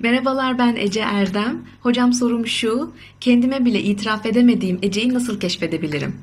Merhabalar ben Ece Erdem. Hocam sorum şu, kendime bile itiraf edemediğim Ece'yi nasıl keşfedebilirim?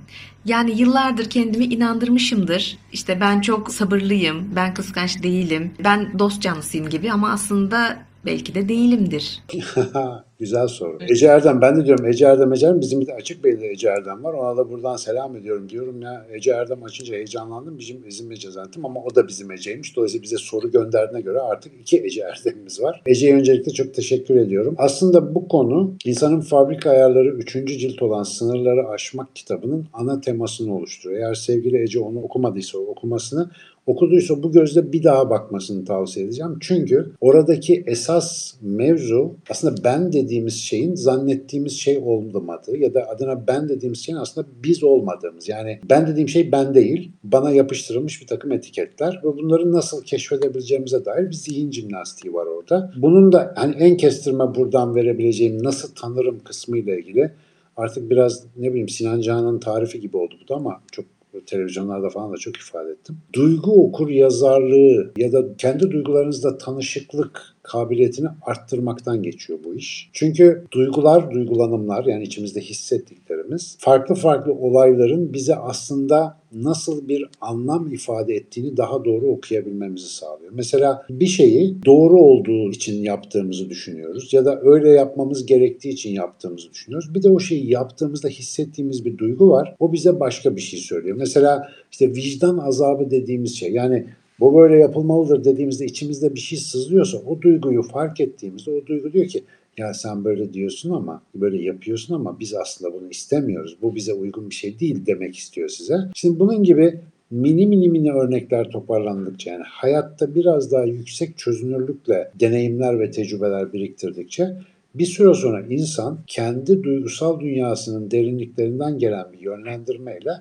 Yani yıllardır kendimi inandırmışımdır. İşte ben çok sabırlıyım, ben kıskanç değilim, ben dost canlısıyım gibi ama aslında belki de değilimdir. Güzel soru. Ece Erdem, ben de diyorum Ece Erdem, Ece Erdem. Bizim bir de açık belli Ece Erdem var. Ona da buradan selam ediyorum diyorum ya. Ece Erdem açınca heyecanlandım. Bizim bizim Ece zannettim ama o da bizim Ece'ymiş. Dolayısıyla bize soru gönderdiğine göre artık iki Ece Erdem'imiz var. Ece'ye öncelikle çok teşekkür ediyorum. Aslında bu konu insanın fabrika ayarları 3. cilt olan Sınırları Aşmak kitabının ana temasını oluşturuyor. Eğer sevgili Ece onu okumadıysa okumasını okuduysa bu gözle bir daha bakmasını tavsiye edeceğim. Çünkü oradaki esas mevzu aslında ben dediğimiz şeyin zannettiğimiz şey olmadığı ya da adına ben dediğimiz şeyin aslında biz olmadığımız. Yani ben dediğim şey ben değil, bana yapıştırılmış bir takım etiketler ve bunları nasıl keşfedebileceğimize dair bir zihin jimnastiği var orada. Bunun da hani en kestirme buradan verebileceğim nasıl tanırım kısmı ile ilgili artık biraz ne bileyim Sinan Canan'ın tarifi gibi oldu bu da ama çok televizyonlarda falan da çok ifade ettim. Duygu okur yazarlığı ya da kendi duygularınızla tanışıklık kabiliyetini arttırmaktan geçiyor bu iş. Çünkü duygular, duygulanımlar yani içimizde hissettiklerimiz farklı farklı olayların bize aslında nasıl bir anlam ifade ettiğini daha doğru okuyabilmemizi sağlıyor. Mesela bir şeyi doğru olduğu için yaptığımızı düşünüyoruz ya da öyle yapmamız gerektiği için yaptığımızı düşünüyoruz. Bir de o şeyi yaptığımızda hissettiğimiz bir duygu var. O bize başka bir şey söylüyor. Mesela işte vicdan azabı dediğimiz şey yani bu böyle yapılmalıdır dediğimizde içimizde bir şey sızlıyorsa o duyguyu fark ettiğimizde o duygu diyor ki ya sen böyle diyorsun ama böyle yapıyorsun ama biz aslında bunu istemiyoruz. Bu bize uygun bir şey değil demek istiyor size. Şimdi bunun gibi mini mini mini örnekler toparlandıkça yani hayatta biraz daha yüksek çözünürlükle deneyimler ve tecrübeler biriktirdikçe bir süre sonra insan kendi duygusal dünyasının derinliklerinden gelen bir yönlendirmeyle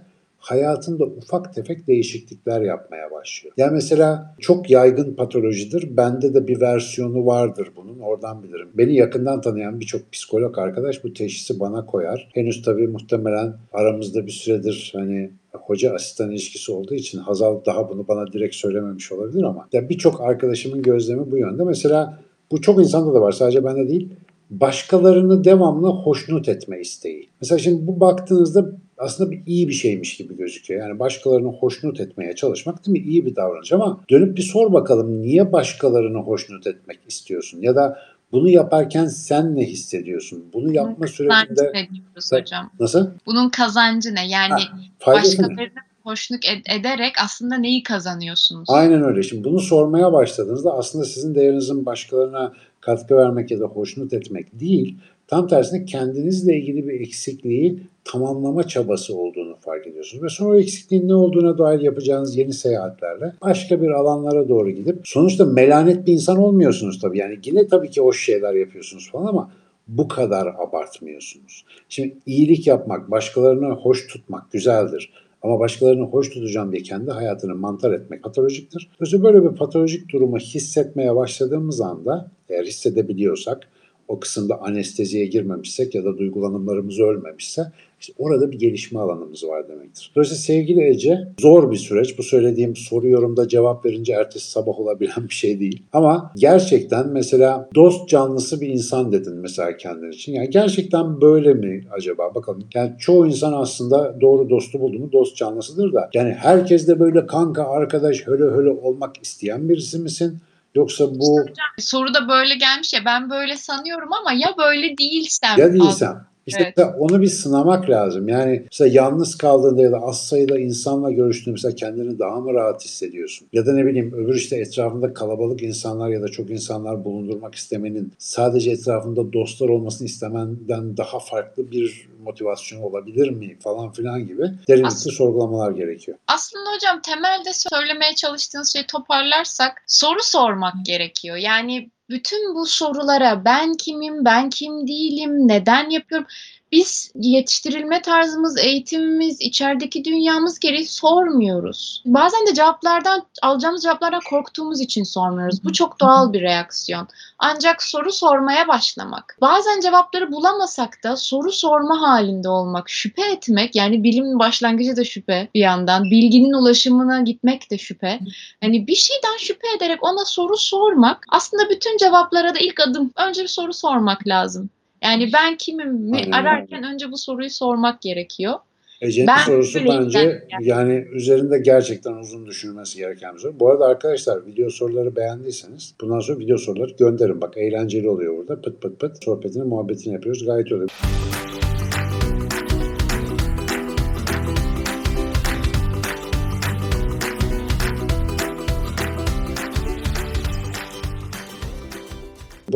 hayatında ufak tefek değişiklikler yapmaya başlıyor. Yani mesela çok yaygın patolojidir. Bende de bir versiyonu vardır bunun. Oradan bilirim. Beni yakından tanıyan birçok psikolog arkadaş bu teşhisi bana koyar. Henüz tabii muhtemelen aramızda bir süredir hani hoca asistan ilişkisi olduğu için Hazal daha bunu bana direkt söylememiş olabilir ama ya birçok arkadaşımın gözlemi bu yönde. Mesela bu çok insanda da var sadece bende değil. Başkalarını devamlı hoşnut etme isteği. Mesela şimdi bu baktığınızda aslında bir iyi bir şeymiş gibi gözüküyor. Yani başkalarını hoşnut etmeye çalışmak değil mi? İyi bir davranış ama dönüp bir sor bakalım niye başkalarını hoşnut etmek istiyorsun? Ya da bunu yaparken sen ne hissediyorsun? Bunu yapma sürecinde kazancı ne diyoruz hocam? nasıl? Bunun kazancı ne? Yani Ha, başkalarını hoşnut ed- ederek aslında neyi kazanıyorsunuz? Aynen öyle. Şimdi bunu sormaya başladığınızda aslında sizin değerinizin başkalarına katkı vermek ya da hoşnut etmek değil, tam tersine kendinizle ilgili bir eksikliği tamamlama çabası olduğunu fark ediyorsunuz. Ve sonra eksikliğin ne olduğuna dair yapacağınız yeni seyahatlerle başka bir alanlara doğru gidip sonuçta melanet bir insan olmuyorsunuz tabii. Yani yine tabii ki hoş şeyler yapıyorsunuz falan ama bu kadar abartmıyorsunuz. Şimdi iyilik yapmak, başkalarını hoş tutmak güzeldir. Ama başkalarını hoş tutacağım diye kendi hayatını mantar etmek patolojiktir. Dolayısıyla böyle bir patolojik durumu hissetmeye başladığımız anda eğer hissedebiliyorsak o kısımda anesteziye girmemişsek ya da duygulanımlarımız ölmemişse işte orada bir gelişme alanımız var demektir. Dolayısıyla sevgili Ece zor bir süreç. Bu söylediğim soru yorumda cevap verince ertesi sabah olabilen bir şey değil. Ama gerçekten mesela dost canlısı bir insan dedin mesela kendin için. Yani gerçekten böyle mi acaba? Bakalım. Yani çoğu insan aslında doğru dostu buldu mu dost canlısıdır da. Yani herkes de böyle kanka, arkadaş, höle höle olmak isteyen birisi misin? Yoksa bu Soruda böyle gelmiş ya ben böyle sanıyorum ama ya böyle değilsem. ya değilsem. İşte Evet. onu bir sınamak lazım. Yani mesela yalnız kaldığında ya da az sayıda insanla görüştüğünde mesela kendini daha mı rahat hissediyorsun? Ya da ne bileyim öbür işte etrafında kalabalık insanlar ya da çok insanlar bulundurmak istemenin sadece etrafında dostlar olmasını istemenden daha farklı bir motivasyon olabilir mi falan filan gibi derinlikli Aslında- sorgulamalar gerekiyor. Aslında hocam temelde söylemeye çalıştığınız şeyi toparlarsak soru sormak gerekiyor. Yani bütün bu sorulara ben kimim, ben kim değilim, neden yapıyorum? Biz yetiştirilme tarzımız, eğitimimiz, içerideki dünyamız gereği sormuyoruz. Bazen de cevaplardan, alacağımız cevaplardan korktuğumuz için sormuyoruz. Bu çok doğal bir reaksiyon. Ancak soru sormaya başlamak, bazen cevapları bulamasak da soru sorma halinde olmak, şüphe etmek, yani bilimin başlangıcı da şüphe bir yandan, bilginin ulaşımına gitmek de şüphe. Hani bir şeyden şüphe ederek ona soru sormak aslında bütün cevaplara da ilk adım. Önce bir soru sormak lazım. Yani ben kimim mi Aynen ararken önce bu soruyu sormak gerekiyor. Ece'nin Ben sorusu bence yani. yani üzerinde gerçekten uzun düşünülmesi gereken bir soru. Bu arada arkadaşlar video soruları beğendiyseniz bundan sonra video soruları gönderin. Bak eğlenceli oluyor burada. Pıt pıt pıt sohbetini muhabbetini yapıyoruz. Gayet öyle.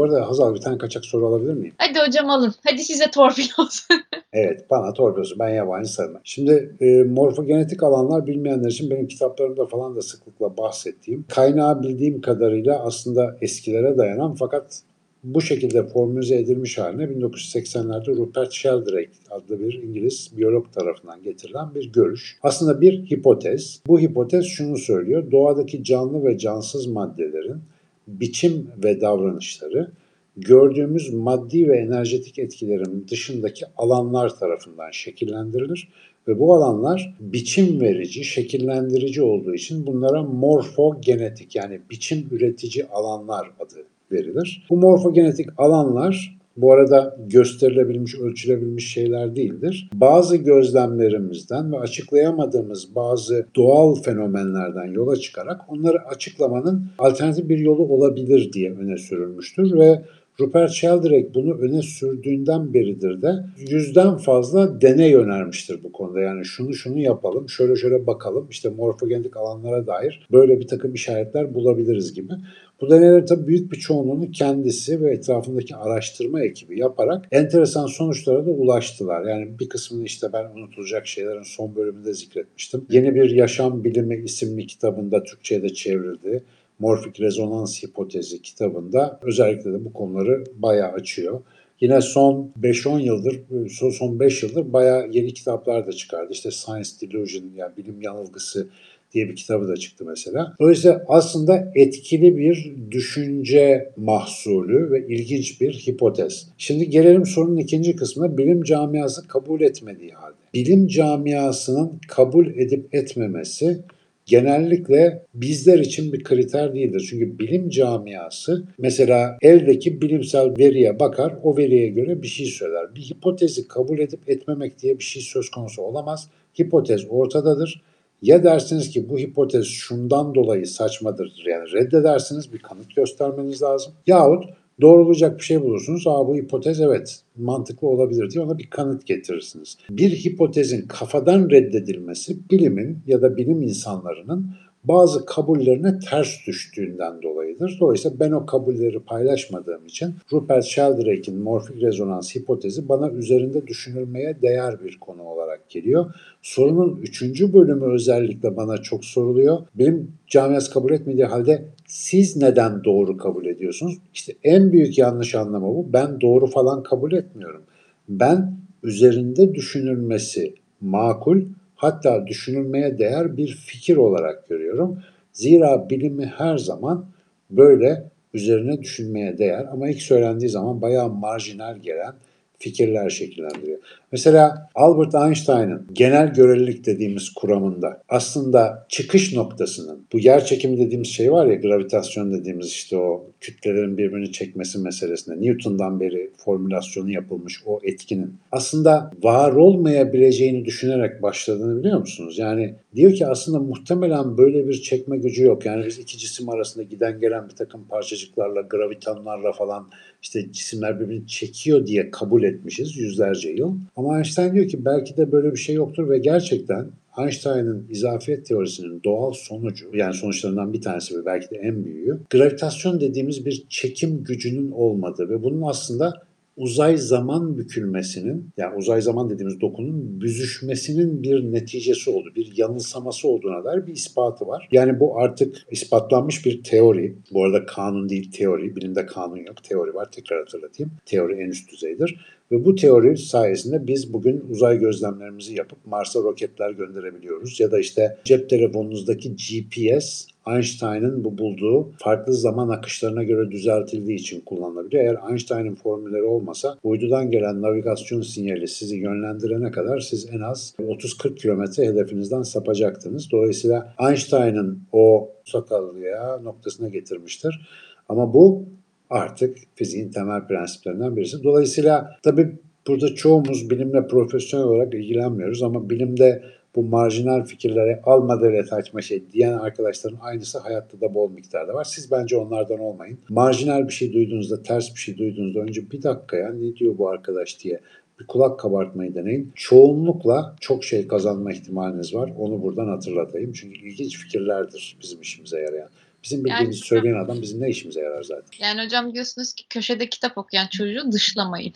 Bu arada Hazal bir tane kaçak soru alabilir miyim? Hadi hocam alın. Hadi size torpil olsun. Evet, bana torpidosu. Ben yabancı sevmem. Şimdi e, morfogenetik alanlar bilmeyenler için benim kitaplarımda falan da sıklıkla bahsettiğim, kaynağı bildiğim kadarıyla aslında eskilere dayanan fakat bu şekilde formülize edilmiş haline 1980'lerde Rupert Sheldrake adlı bir İngiliz biyolog tarafından getirilen bir görüş. Aslında bir hipotez. Bu hipotez şunu söylüyor. Doğadaki canlı ve cansız maddelerin biçim ve davranışları gördüğümüz maddi ve enerjetik etkilerin dışındaki alanlar tarafından şekillendirilir ve bu alanlar biçim verici, şekillendirici olduğu için bunlara morfogenetik yani biçim üretici alanlar adı verilir. Bu morfogenetik alanlar bu arada gösterilebilmiş, ölçülebilmiş şeyler değildir. Bazı gözlemlerimizden ve açıklayamadığımız bazı doğal fenomenlerden yola çıkarak onları açıklamanın alternatif bir yolu olabilir diye öne sürülmüştür ve Rupert Sheldrake bunu öne sürdüğünden beridir de yüzden fazla deney önermiştir bu konuda. Yani şunu şunu yapalım, şöyle şöyle bakalım, işte morfogenetik alanlara dair böyle bir takım işaretler bulabiliriz gibi. Bu deneyler tabii büyük bir çoğunluğunu kendisi ve etrafındaki araştırma ekibi yaparak enteresan sonuçlara da ulaştılar. Yani bir kısmını işte ben unutulacak şeylerin son bölümünde zikretmiştim. Yeni bir Yaşam Bilimi isimli kitabında Türkçe'ye de çevrildi. Morfik rezonans hipotezi kitabında özellikle de bu konuları bayağı açıyor. Yine son 5-10 yıldır, son- son 5 yıldır bayağı yeni kitaplar da çıkardı. İşte Science Delusion yani bilim yanılgısı diye bir kitabı da çıktı mesela. Dolayısıyla aslında etkili bir düşünce mahsulü ve ilginç bir hipotez. Şimdi gelelim sorunun ikinci kısmına bilim camiası kabul etmediği halde. Bilim camiasının kabul edip etmemesi genellikle bizler için bir kriter değildir. Çünkü bilim camiası mesela eldeki bilimsel veriye bakar, o veriye göre bir şey söyler. Bir hipotezi kabul edip etmemek diye bir şey söz konusu olamaz. Hipotez ortadadır. Ya dersiniz ki bu hipotez şundan dolayı saçmadır yani reddedersiniz bir kanıt göstermeniz lazım. Yahut doğrulayacak bir şey bulursunuz. Aa bu hipotez evet mantıklı olabilir diye ona bir kanıt getirirsiniz. Bir hipotezin kafadan reddedilmesi bilimin ya da bilim insanlarının bazı kabullerine ters düştüğünden dolayıdır. Dolayısıyla ben o kabulleri paylaşmadığım için Rupert Sheldrake'in morfik rezonans hipotezi bana üzerinde düşünülmeye değer bir konu olarak geliyor. Sorunun üçüncü bölümü özellikle bana çok soruluyor. Benim camiası kabul etmediği halde siz neden doğru kabul ediyorsunuz? İşte en büyük yanlış anlama bu. Ben doğru falan kabul etmiyorum. Ben üzerinde düşünülmesi makul hatta düşünülmeye değer bir fikir olarak görüyorum. Zira bilimi her zaman böyle üzerine düşünmeye değer. Ama ilk söylendiği zaman bayağı marjinal gelen fikirler şekillendiriyor. Mesela Albert Einstein'ın genel görelilik dediğimiz kuramında aslında çıkış noktasının bu yer çekimi dediğimiz şey var ya gravitasyon dediğimiz işte o kütlelerin birbirini çekmesi meselesinde Newton'dan beri formülasyonu yapılmış o etkinin aslında var olmayabileceğini düşünerek başladığını biliyor musunuz? Yani diyor ki aslında muhtemelen böyle bir çekme gücü yok. Yani biz iki cisim arasında giden gelen bir takım parçacıklarla, gravitonlarla falan işte cisimler birbirini çekiyor diye kabul etmişiz yüzlerce yıl. Ama Einstein diyor ki belki de böyle bir şey yoktur ve gerçekten Einstein'ın izafiyet teorisinin doğal sonucu yani sonuçlarından bir tanesi ve belki de en büyüğü gravitasyon dediğimiz bir çekim gücünün olmadığı ve bunun aslında uzay zaman bükülmesinin yani uzay zaman dediğimiz dokunun büzüşmesinin bir neticesi oldu. Bir yanılsaması olduğuna dair bir ispatı var. Yani bu artık ispatlanmış bir teori. Bu arada kanun değil teori. Bilimde kanun yok. Teori var. Tekrar hatırlatayım. Teori en üst düzeydir. Ve bu teori sayesinde biz bugün uzay gözlemlerimizi yapıp Mars'a roketler gönderebiliyoruz. Ya da işte cep telefonunuzdaki GPS Einstein'ın bu bulduğu farklı zaman akışlarına göre düzeltildiği için kullanılabiliyor. Eğer Einstein'ın formülleri olmasa uydudan gelen navigasyon sinyali sizi yönlendirene kadar siz en az 30-40 kilometre hedefinizden sapacaktınız. Dolayısıyla Einstein'ın o sakallıya noktasına getirmiştir. Ama bu artık fiziğin temel prensiplerinden birisi. Dolayısıyla tabii burada çoğumuz bilimle profesyonel olarak ilgilenmiyoruz ama bilimde bu marjinal fikirlere alma devlet açma şey diyen arkadaşların aynısı hayatta da bol miktarda var. Siz bence onlardan olmayın. Marjinal bir şey duyduğunuzda, ters bir şey duyduğunuzda önce bir dakika ya ne diyor bu arkadaş diye bir kulak kabartmayı deneyin. Çoğunlukla çok şey kazanma ihtimaliniz var. Onu buradan hatırlatayım. Çünkü ilginç fikirlerdir bizim işimize yarayan. Bizim bildiğimiz Yani- söyleyen adam bizim ne işimize yarar zaten. Yani hocam diyorsunuz ki köşede kitap okuyan çocuğu dışlamayın.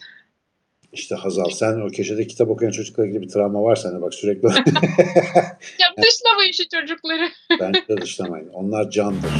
İşte Hazal sen o köşede kitap okuyan çocukla ilgili bir travma var sende bak sürekli Ya dışlamayın şu çocukları. bence de dışlamayın. Onlar candır.